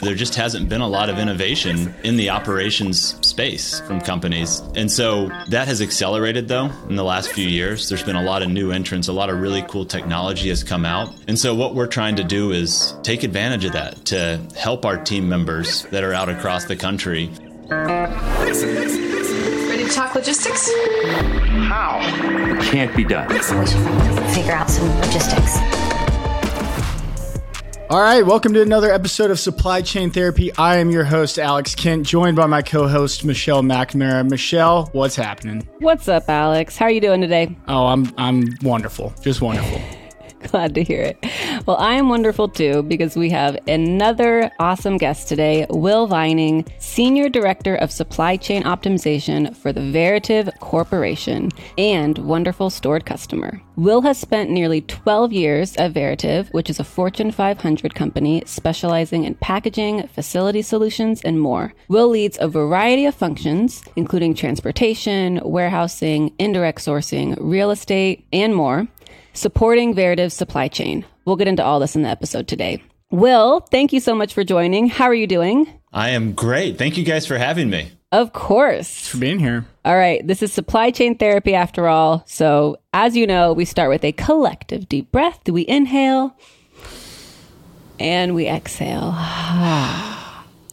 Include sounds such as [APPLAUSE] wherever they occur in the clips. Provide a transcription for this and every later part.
There just hasn't been a lot of innovation in the operations space from companies. And so that has accelerated though in the last few years. There's been a lot of new entrants, a lot of really cool technology has come out. And so what we're trying to do is take advantage of that to help our team members that are out across the country. Ready to talk logistics? How? Can't be done. So we should figure out some logistics. All right, welcome to another episode of Supply Chain Therapy. I am your host, Alex Kent, joined by my co-host Michelle McNamara. Michelle, what's happening? What's up, Alex? How are you doing today? Oh, I'm I'm wonderful, just wonderful. [LAUGHS] Glad to hear it. Well, I am wonderful too because we have another awesome guest today, Will Vining, Senior Director of Supply Chain Optimization for the Veritiv Corporation and wonderful Stord customer. Will has spent nearly 12 years at Veritiv, which is a Fortune 500 company specializing in packaging, facility solutions, and more. Will leads a variety of functions, including transportation, warehousing, indirect sourcing, real estate, and more supporting Veritiv's supply chain. We'll get into all this in the episode today. Will, thank you so much for joining. How are you doing? I am great. Thank you guys for having me. Of course. For being here. All right. This is supply chain therapy after all. So, as you know, we start with a collective deep breath. Do We inhale and we exhale. [SIGHS] Ah.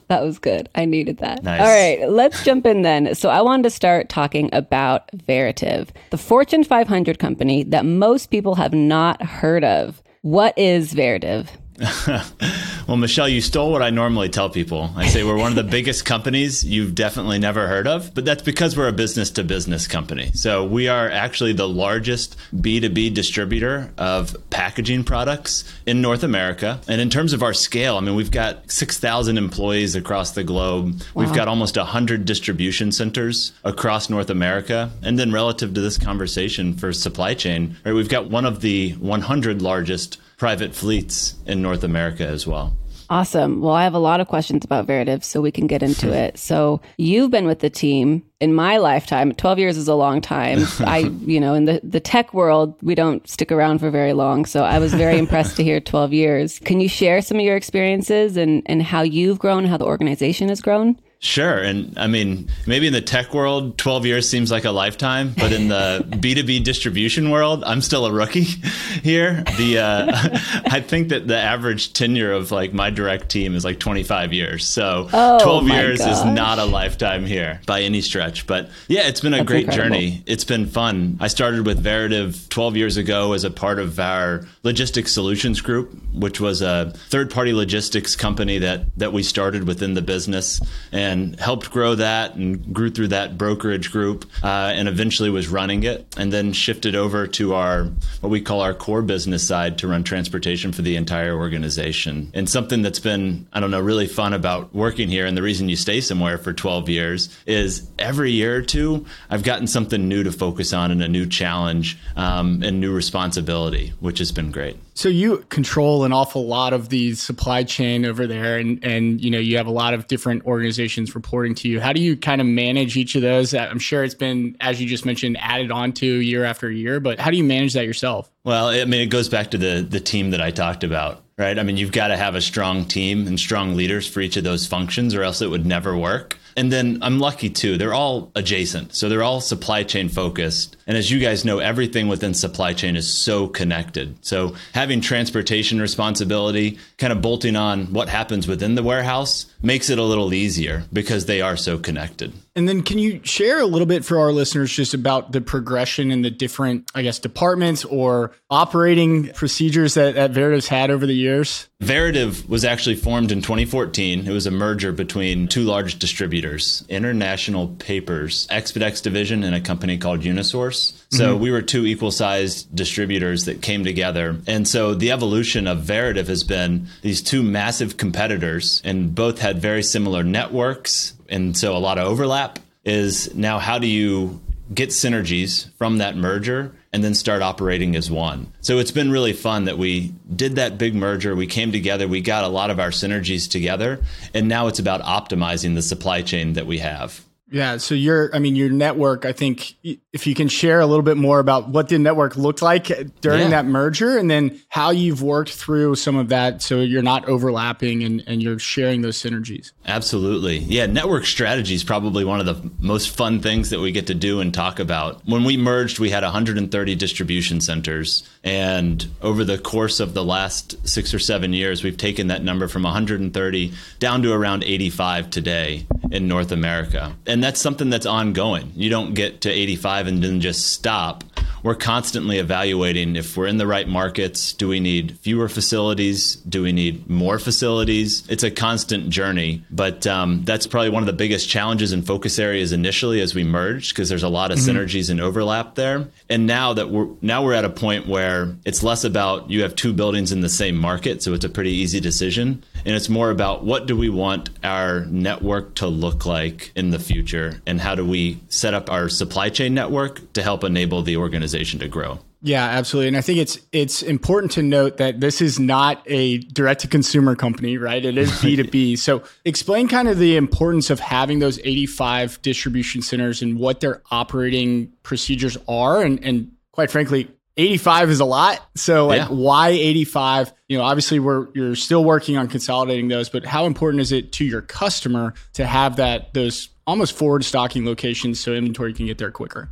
That was good. I needed that. Nice. All right, let's jump in then. So, I wanted to start talking about Veritiv, the Fortune 500 company that most people have not heard of. What is Veritiv? [LAUGHS] well, Michelle, you stole what I normally tell people. I say we're one of the [LAUGHS] biggest companies you've definitely never heard of, but that's because we're a business to business company. So we are actually the largest B2B distributor of packaging products in North America. And in terms of our scale, I mean, we've got 6,000 employees across the globe. Wow. We've got almost 100 distribution centers across North America. And then relative to this conversation for supply chain, right, we've got one of the 100 largest private fleets in North America as well. Awesome. Well, I have a lot of questions about Veritiv, so we can get into it. [LAUGHS] So, you've been with the team in my lifetime. 12 years is a long time. [LAUGHS] I, you know, in the, the tech world, we don't stick around for very long. So, I was very impressed to hear 12 years. Can you share some of your experiences and, and how you've grown, how the organization has grown? Sure. And I mean, maybe in the tech world, 12 years seems like a lifetime, but in the [LAUGHS] B2B distribution world, I'm still a rookie [LAUGHS] here. The uh, [LAUGHS] I think that the average tenure of like my direct team is like 25 years. So oh, 12 years gosh. is not a lifetime here by any stretch. But yeah, it's been a That's great incredible. journey. It's been fun. I started with Veritiv 12 years ago as a part of our logistics solutions group, which was a third party logistics company that, that we started within the business. And and helped grow that and grew through that brokerage group uh, and eventually was running it and then shifted over to our what we call our core business side to run transportation for the entire organization. And something that's been i don't know really fun about working here and the reason you stay somewhere for 12 years is every year or two i've gotten something new to focus on and a new challenge um, and new responsibility which has been great so you control an awful lot of the supply chain over there and and you know you have a lot of different organizations reporting to you. How do you kind of manage each of those? Uh, I'm sure it's been as you just mentioned added on to year after year, but how do you manage that yourself? Well, I mean it goes back to the the team that I talked about, right? I mean you've got to have a strong team and strong leaders for each of those functions or else it would never work. And then I'm lucky too. They're all adjacent. So they're all supply chain focused. And as you guys know, everything within supply chain is so connected. So having transportation responsibility, kind of bolting on what happens within the warehouse makes it a little easier because they are so connected. And then can you share a little bit for our listeners just about the progression in the different, I guess, departments or operating procedures that, that Veritiv's had over the years? Veritiv was actually formed in 2014. It was a merger between two large distributors, International Papers, xpedx division, and a company called Unisource. So mm-hmm. we were two equal sized distributors that came together. And so the evolution of Veritiv has been these two massive competitors, and both had very similar networks. And so a lot of overlap is now how do you get synergies from that merger and then start operating as one. So it's been really fun that we did that big merger. We came together, we got a lot of our synergies together, and now it's about optimizing the supply chain that we have. Yeah. So your, I mean, your network, I think if you can share a little bit more about what the network looked like during yeah. that merger and then how you've worked through some of that so you're not overlapping and, and you're sharing those synergies. Absolutely. Yeah. Network strategy is probably one of the most fun things that we get to do and talk about. When we merged, we had 130 distribution centers. And over the course of the last six or seven years, we've taken that number from 130 down to around 85 today in North America. And that's something that's ongoing. You don't get to 85 and then just stop. We're constantly evaluating if we're in the right markets. Do we need fewer facilities? Do we need more facilities? It's a constant journey, but um, that's probably one of the biggest challenges and focus areas initially as we merged because there's a lot of mm-hmm. synergies and overlap there. And now that we're now we're at a point where it's less about you have two buildings in the same market, so it's a pretty easy decision, and it's more about what do we want our network to look like in the future, and how do we set up our supply chain network to help enable the organization to grow. Yeah, absolutely. And I think it's it's important to note that this is not a direct to consumer company, right? It is [LAUGHS] B2B. so explain kind of the importance of having those 85 distribution centers and what their operating procedures are and and quite frankly 85 is a lot. So like yeah. why 85? You know, obviously we're you're still working on consolidating those, but how important is it to your customer to have that those almost forward stocking locations so inventory can get there quicker?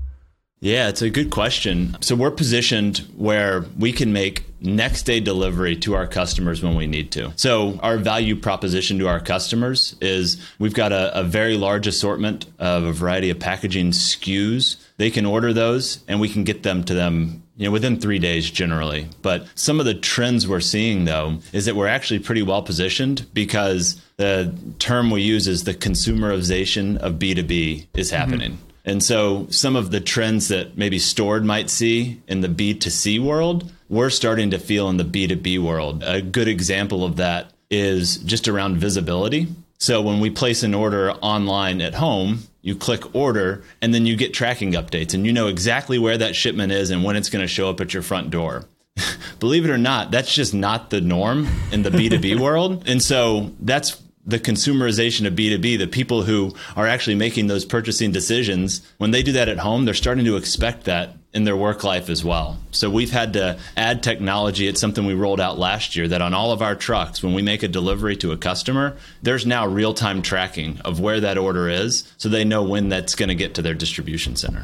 Yeah, it's a good question. So we're positioned where we can make next day delivery to our customers when we need to. So our value proposition to our customers is we've got a, a very large assortment of a variety of packaging SKUs. They can order those and we can get them to them you know, within three days generally. But some of the trends we're seeing though is that we're actually pretty well positioned because the term we use is the consumerization of B2B is happening. Mm-hmm. And so some of the trends that maybe Stord might see in the B2C world, we're starting to feel in the B2B world. A good example of that is just around visibility. So when we place an order online at home, you click order and then you get tracking updates and you know exactly where that shipment is and when it's going to show up at your front door. [LAUGHS] Believe it or not, that's just not the norm in the B2B world. And so that's the consumerization of B2B, the people who are actually making those purchasing decisions, when they do that at home, they're starting to expect that in their work life as well. So we've had to add technology. It's something we rolled out last year that on all of our trucks, when we make a delivery to a customer, there's now real time tracking of where that order is so they know when that's going to get to their distribution center.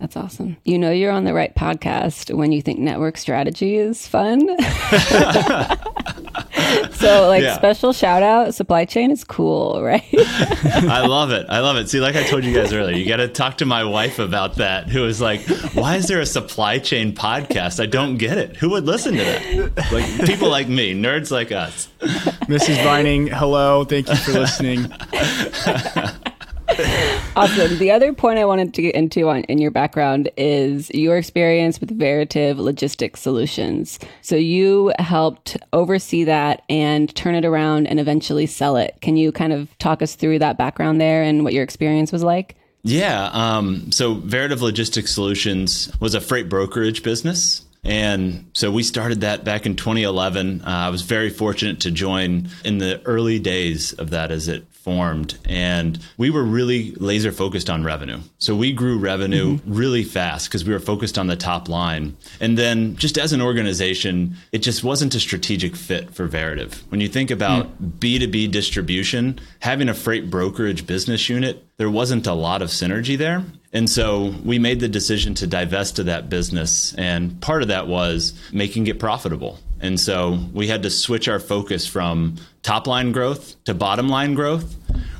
That's awesome. You know you're on the right podcast when you think network strategy is fun. [LAUGHS] [LAUGHS] so like yeah. special shout out supply chain is cool right? [LAUGHS] I love it. I love it. See like i told you guys earlier you got to talk to my wife about that who was like why is there a supply chain podcast? I don't get it. Who would listen to that? Like people like me nerds like us. Mrs vining hello. Thank you for listening [LAUGHS] awesome. The other point I wanted to get into on in your background is your experience with Veritiv Logistics Solutions. So you helped oversee that and turn it around and eventually sell it. Can you kind of talk us through that background there and what your experience was like? Yeah. Um, so Veritiv Logistics Solutions was a freight brokerage business. And so we started that back in 2011. Uh, I was very fortunate to join in the early days of that as it formed and we were really laser focused on revenue. So we grew revenue mm-hmm. really fast because we were focused on the top line. And then just as an organization it just wasn't a strategic fit for Veritiv. When you think about mm. b2b distribution having a freight brokerage business unit there wasn't a lot of synergy there. And so we made the decision to divest of that business and part of that was making it profitable and so we had to switch our focus from top line growth to bottom line growth.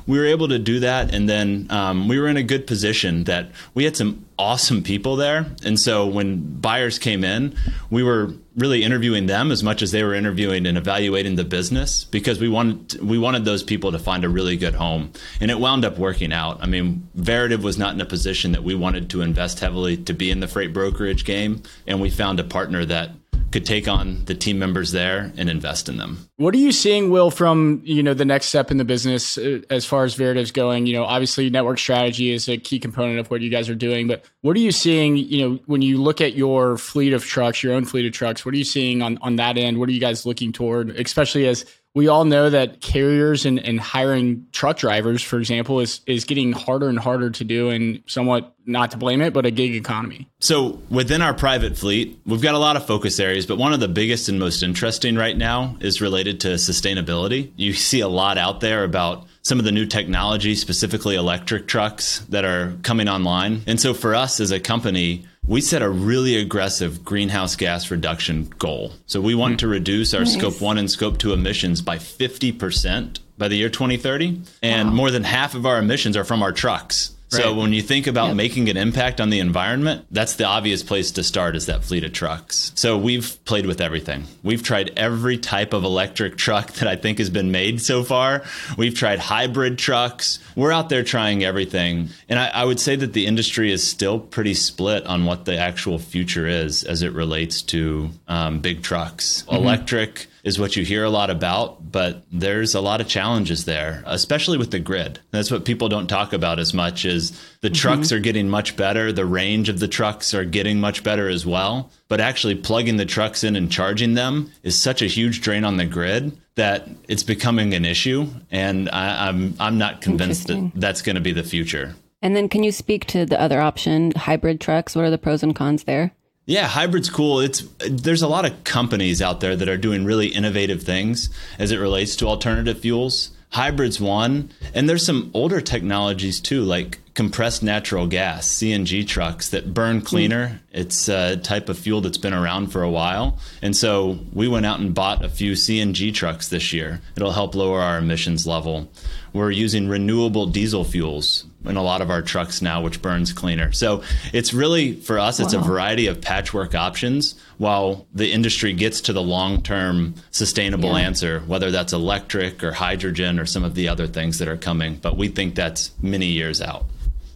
We were able to do that. And then um, we were in a good position that we had some awesome people there. And so when buyers came in, we were really interviewing them as much as they were interviewing and evaluating the business because we wanted we wanted those people to find a really good home and it wound up working out i mean Veritiv was not in a position that we wanted to invest heavily to be in the freight brokerage game and we found a partner that could take on the team members there and invest in them. What are you seeing, Will, from you know the next step in the business uh, as far as Veritiv's going? You know, obviously network strategy is a key component of what you guys are doing, but what are you seeing? You know, when you look at your fleet of trucks, your own fleet of trucks, what are you seeing on on that end? What are you guys looking toward, especially as we all know that carriers and, and hiring truck drivers, for example, is is getting harder and harder to do, and somewhat not to blame it, but a gig economy. So within our private fleet, we've got a lot of focus areas, but one of the biggest and most interesting right now is related to sustainability. You see a lot out there about some of the new technology, specifically electric trucks that are coming online. And so for us as a company, we set a really aggressive greenhouse gas reduction goal. So we want to reduce our Nice. scope 1 and scope 2 emissions by 50% by the year 2030, and more than half of our emissions are from our trucks. So when you think about making an impact on the environment, that's the obvious place to start is that fleet of trucks. So we've played with everything. We've tried every type of electric truck that I think has been made so far. We've tried hybrid trucks. We're out there trying everything. And I, I would say that the industry is still pretty split on what the actual future is as it relates to um, big trucks. Electric is what you hear a lot about, but there's a lot of challenges there, especially with the grid. That's what people don't talk about as much is the mm-hmm. trucks are getting much better, the range of the trucks are getting much better as well, but actually plugging the trucks in and charging them is such a huge drain on the grid that it's becoming an issue and I, I'm I'm not convinced that that's going to be the future. And then can you speak to the other option, hybrid trucks? What are the pros and cons there? Yeah, hybrid's cool. It's there's a lot of companies out there that are doing really innovative things as it relates to alternative fuels. Hybrid's one, and there's some older technologies too, like compressed natural gas (CNG) trucks that burn hmm. cleaner. It's a type of fuel that's been around for a while, and so we went out and bought a few CNG trucks this year. It'll help lower our emissions level. We're using renewable diesel fuels in a lot of our trucks now, which burns cleaner. So it's really for us, it's a variety of patchwork options while the industry gets to the long term sustainable Yeah. answer, whether that's electric or hydrogen or some of the other things that are coming. But we think that's many years out.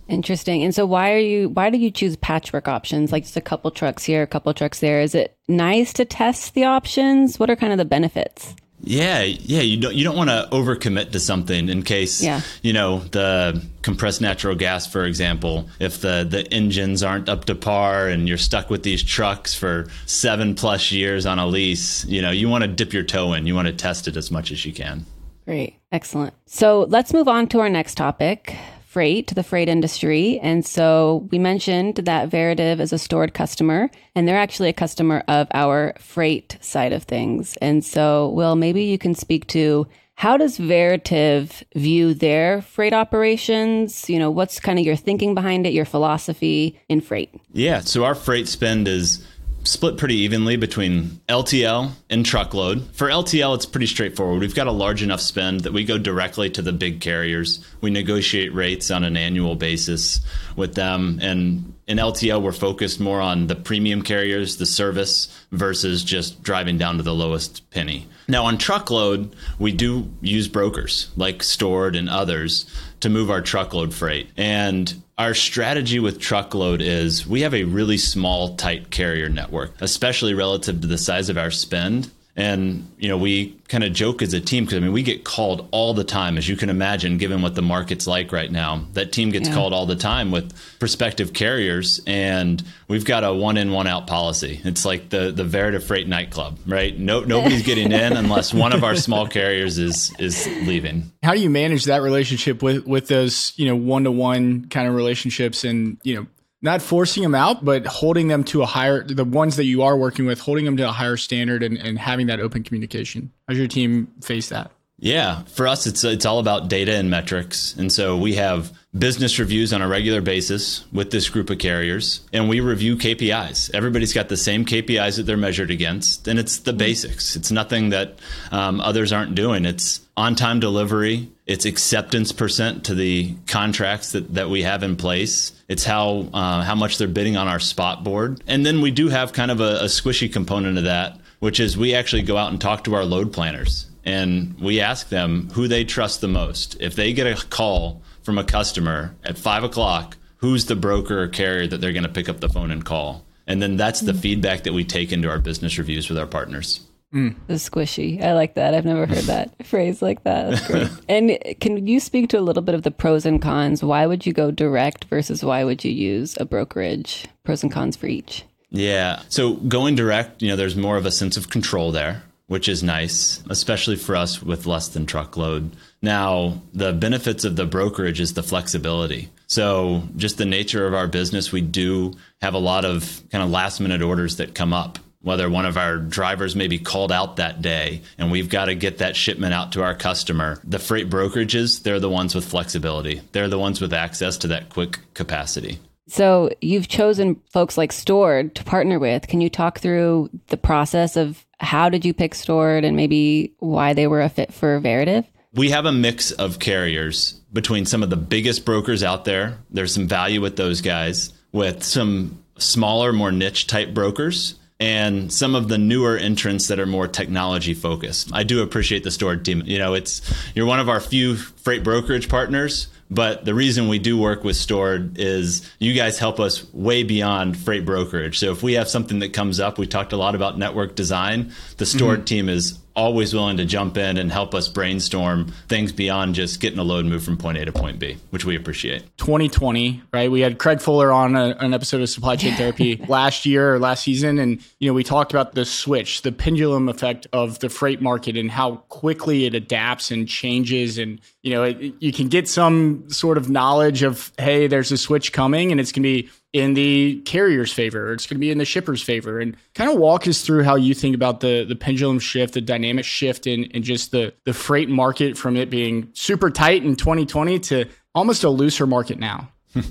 Interesting. And so why are you why do you choose patchwork options like just a couple trucks here, a couple trucks there? Is it nice to test the options? What are kind of the benefits? Yeah, yeah, you don't you don't want to overcommit to something in case Yeah. you know the compressed natural gas, for example. If the the engines aren't up to par and you're stuck with these trucks for seven plus years on a lease, you know you want to dip your toe in. You want to test it as much as you can. Great. Excellent. So let's move on to our next topic freight, to the freight industry. And so we mentioned that Veritiv is a Stord customer, and they're actually a customer of our freight side of things. And so, Will, maybe you can speak to how does Veritiv view their freight operations? You know, what's kind of your thinking behind it, your philosophy in freight? Yeah, so our freight spend is split pretty evenly between LTL and truckload. For LTL, it's pretty straightforward. We've got a large enough spend that we go directly to the big carriers. We negotiate rates on an annual basis with them. And in LTL, we're focused more on the premium carriers, the service, versus just driving down to the lowest penny. Now, on truckload, we do use brokers like Stord and others to move our truckload freight. And our strategy with truckload is we have a really small, tight carrier network, especially relative to the size of our spend. And, you know, we kind of joke as a team because, I mean, we get called all the time, as you can imagine, given what the market's like right now. That team gets Yeah. called all the time with prospective carriers, and we've got a one in, one out policy. It's like the, the Verita Freight nightclub, right? No, nobody's [LAUGHS] getting in unless one of our small carriers is, is leaving. How do you manage that relationship with with those you know one to one kind of relationships and you know not forcing them out, but holding them to a higher the ones that you are working with, holding them to a higher standard and, and having that open communication. How's your team face that? Yeah, for us, it's it's all about data and metrics, and so we have business reviews on a regular basis with this group of carriers, and we review KPIs. Everybody's got the same KPIs that they're measured against, and it's the basics. It's nothing that um, others aren't doing. It's on-time delivery. It's acceptance percent to the contracts that, that we have in place. It's how uh, how much they're bidding on our spot board, and then we do have kind of a, a squishy component of that, which is we actually go out and talk to our load planners and we ask them who they trust the most. If they get a call from a customer at five o'clock, who's the broker or carrier that they're going to pick up the phone and call? And then that's the feedback that we take into our business reviews with our partners. Mm. The squishy. I like that. I've never heard that [LAUGHS] phrase like that. That's great. and can you speak to a little bit of the pros and cons? Why would you go direct versus why would you use a brokerage? Pros and cons for each. Yeah. So going direct, you know, there's more of a sense of control there. which is nice, especially for us with less than truckload. Now, the benefits of the brokerage is the flexibility. So, just the nature of our business, we do have a lot of kind of last minute orders that come up. Whether one of our drivers may be called out that day and we've got to get that shipment out to our customer. The freight brokerages, they're the ones with flexibility. They're the ones with access to that quick capacity. So you've chosen folks like Stord to partner with. Can you talk through the process of how did you pick Stord and maybe why they were a fit for Veritiv? We have a mix of carriers between some of the biggest brokers out there. There's some value with those guys, with some smaller, more niche type brokers and some of the newer entrants that are more technology focused. I do appreciate the Stord team. You know, it's you're one of our few freight brokerage partners, but the reason we do work with Stord is you guys help us way beyond freight brokerage. So if we have something that comes up, we talked a lot about network design. The Stord mm-hmm. team is always willing to jump in and help us brainstorm things beyond just getting a load moved from point A to point B, which we appreciate. 2020, right? We had Craig Fuller on a, an episode of Supply Chain [LAUGHS] Therapy last year or last season, and you know we talked about the switch, the pendulum effect of the freight market, and how quickly it adapts and changes. And you know it, you can get some sort of knowledge of hey, there's a switch coming, and it's going to be in the carrier's favor, or it's going to be in the shipper's favor. And kind of walk us through how you think about the the pendulum shift, the dynamic shift in, in just the, the freight market from it being super tight in 2020 to almost a looser market now. [LAUGHS]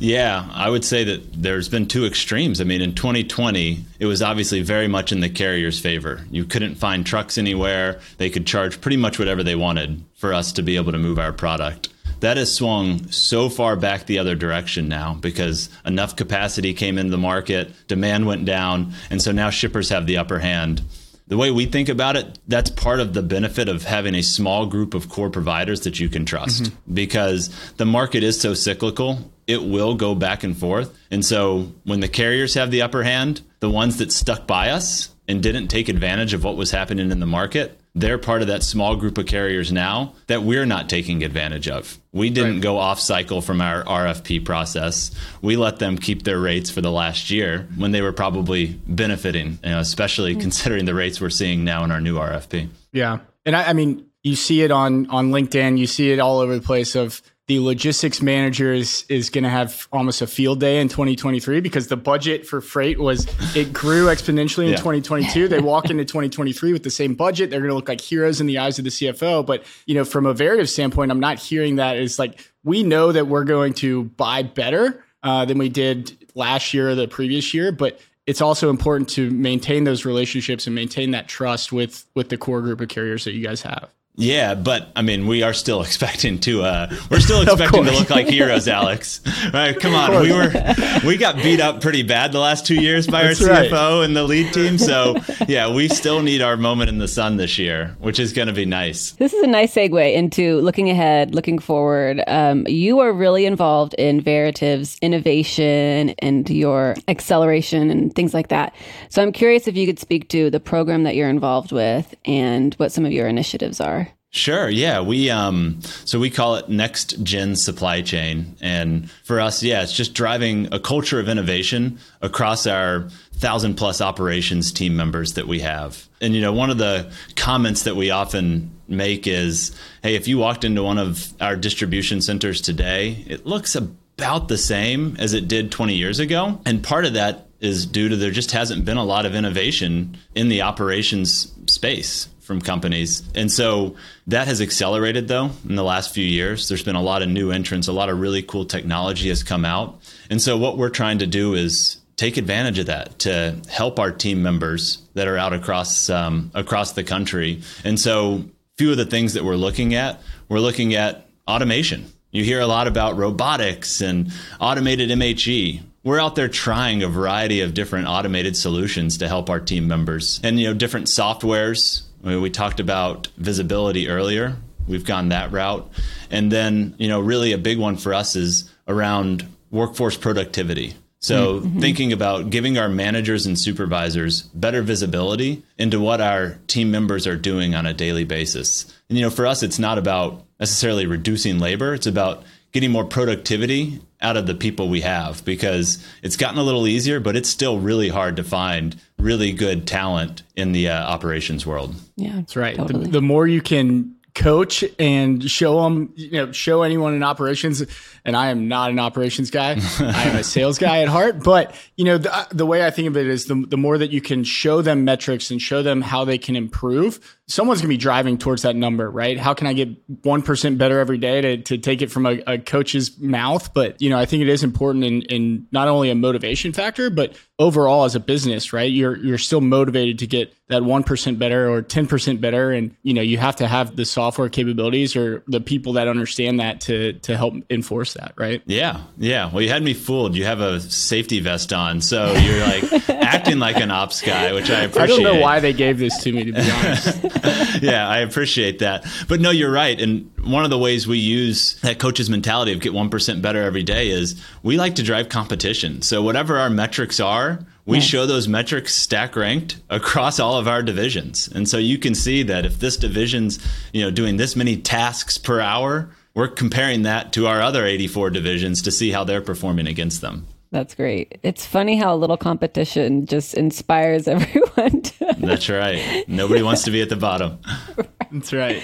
yeah, I would say that there's been two extremes. I mean, in 2020, it was obviously very much in the carrier's favor. You couldn't find trucks anywhere. They could charge pretty much whatever they wanted for us to be able to move our product that has swung so far back the other direction now because enough capacity came into the market, demand went down, and so now shippers have the upper hand. The way we think about it, that's part of the benefit of having a small group of core providers that you can trust mm-hmm. because the market is so cyclical, it will go back and forth. And so when the carriers have the upper hand, the ones that stuck by us and didn't take advantage of what was happening in the market, they're part of that small group of carriers now that we're not taking advantage of. We didn't right. go off cycle from our RFP process. We let them keep their rates for the last year when they were probably benefiting, you know, especially mm-hmm. considering the rates we're seeing now in our new RFP. Yeah. And I, I mean, you see it on on LinkedIn, you see it all over the place of the logistics manager is, is going to have almost a field day in 2023 because the budget for freight was it grew exponentially in yeah. 2022 they walk into 2023 with the same budget. They're going to look like heroes in the eyes of the cfo but you know from a Veritiv standpoint i'm not hearing that it's like we know that we're going to buy better uh, than we did last year or the previous year but it's also important to maintain those relationships and maintain that trust with with the core group of carriers that you guys have yeah, but I mean, we are still [LAUGHS] expecting to. Uh, we're still expecting to look like heroes, Alex. [LAUGHS] Right? Come on, we were we got beat up pretty bad the last two years by That's our CFO right. and the lead team. So yeah, we still need our moment in the sun this year, which is going to be nice. This is a nice segue into looking ahead, looking forward. Um, you are really involved in Veritiv's innovation and your acceleration and things like that. So I'm curious if you could speak to the program that you're involved with and what some of your initiatives are. Sure. Yeah. We um so we call it next gen supply chain. And for us, yeah, it's just driving a culture of innovation across our thousand plus operations team members that we have. And you know, one of the comments that we often make is, hey, if you walked into one of our distribution centers today, it looks about the same as it did 20 years ago. And part of that is due to there just hasn't been a lot of innovation in the operations space from companies. And so that has accelerated though in the last few years. There's been a lot of new entrants, a lot of really cool technology has come out. And so what we're trying to do is take advantage of that to help our team members that are out across um, across the country. And so a few of the things that we're looking at, we're looking at automation. You hear a lot about robotics and automated MHE we're out there trying a variety of different automated solutions to help our team members and you know different softwares we talked about visibility earlier. We've gone that route. And then, you know, really a big one for us is around workforce productivity. So mm-hmm. thinking about giving our managers and supervisors better visibility into what our team members are doing on a daily basis. And you know, for us it's not about necessarily reducing labor, it's about getting more productivity out of the people we have because it's gotten a little easier, but it's still really hard to find really good talent in the uh, operations world. Yeah, That's right. Totally. The, the more you can coach and show them, you know, show anyone in operations. And I am not an operations guy. [LAUGHS] I am a sales guy at heart. But you know, the, uh, the way I think of it is the the more that you can show them metrics and show them how they can improve, someone's gonna be driving towards that number, right? How can I get one percent better every day to to take it from a, a coach's mouth? But you know, I think it is important in in not only a motivation factor, but overall as a business, right? You're you're still motivated to get that one percent better or ten percent better, and you know you have to have the software capabilities or the people that understand that to to help enforce that, right? Yeah, yeah. Well, you had me fooled. You have a safety vest on, so you're like [LAUGHS] acting like an ops guy, which I appreciate. I don't know why they gave this to me, to be honest. [LAUGHS] yeah, I appreciate that. But no, you're right. And one of the ways we use that coach's mentality of get 1% better every day is we like to drive competition. So whatever our metrics are, we show those metrics stack ranked across all of our divisions. And so you can see that if this division's, you know, doing this many tasks per hour, we're comparing that to our other 84 divisions to see how they're performing against them. That's great. It's funny how a little competition just inspires [LAUGHS] everyone. To- That's right. Nobody [LAUGHS] wants to be at the bottom. That's right.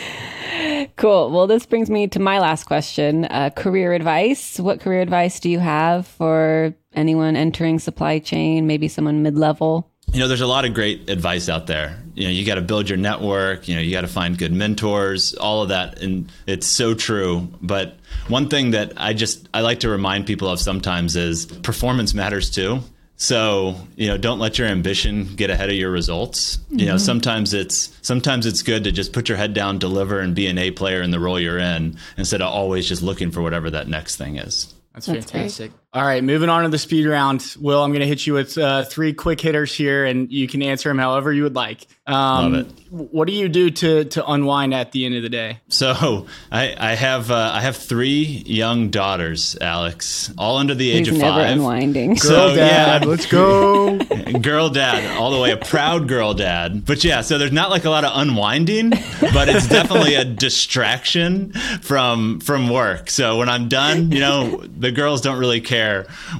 cool. Well, this brings me to my last question uh, career advice. What career advice do you have for anyone entering supply chain, maybe someone mid level? you know there's a lot of great advice out there. You know you got to build your network you know you got to find good mentors all of that and it's so true. But one thing that i just i like to remind people of sometimes is performance matters too. So you know don't let your ambition get ahead of your results. You know mm-hmm. sometimes it's sometimes it's good to just put your head down deliver and be an a player in the role you're in instead of always just looking for whatever that next thing is. That's, That's great. Fantastic. All right, moving on to the speed round. Will, I'm going to hit you with uh, three quick hitters here, and you can answer them however you would like. Um, Love it. What do you do to to unwind at the end of the day? So I, I have uh, I have three young daughters, Alex, all under the age He's of never five. unwinding. So, Girl, dad, yeah. let's go. [LAUGHS] girl dad all the way a proud girl dad but yeah so there's not like a lot of unwinding but it's definitely a distraction from from work so when i'm done you know the girls don't really care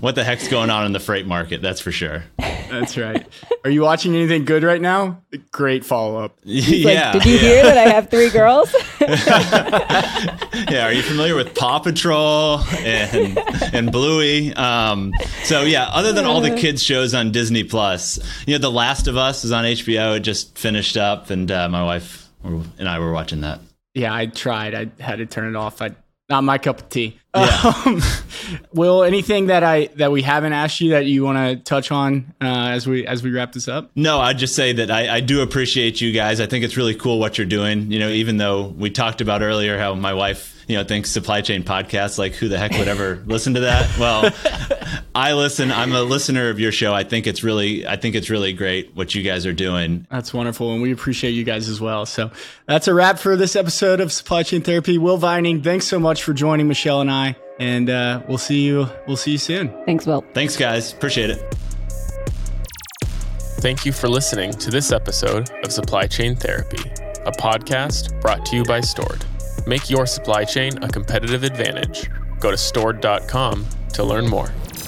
what the heck's going on in the freight market that's for sure That's right. Are you watching anything good right now? Great follow up. [LAUGHS] yeah Like, did you yeah. hear that I have three girls? [LAUGHS] yeah, are you familiar with Paw Patrol and and Bluey? Um, so yeah, other than all the kids shows on Disney Plus, you know, The Last of Us is on HBO. It just finished up, and uh, my wife and I were watching that. Yeah, I tried. I had to turn it off. I not my cup of tea. [LAUGHS] Um, Will, anything that I that we haven't asked you that you want to touch on uh, as we as we wrap this up? No, I'd just say that I, I do appreciate you guys. I think it's really cool what you're doing. You know, even though we talked about earlier how my wife, you know, thinks supply chain podcasts, like who the heck would ever [LAUGHS] listen to that? Well, I listen. I'm a listener of your show. I think it's really, I think it's really great what you guys are doing. That's wonderful, and we appreciate you guys as well. So that's a wrap for this episode of Supply Chain Therapy. Will Vining, thanks so much for joining Michelle and I, and uh, we'll see you. We'll see you soon. Thanks, Will. Thanks, guys. Appreciate it. Thank you for listening to this episode of Supply Chain Therapy, a podcast brought to you by Stord. Make your supply chain a competitive advantage. Go to stord.com to learn more.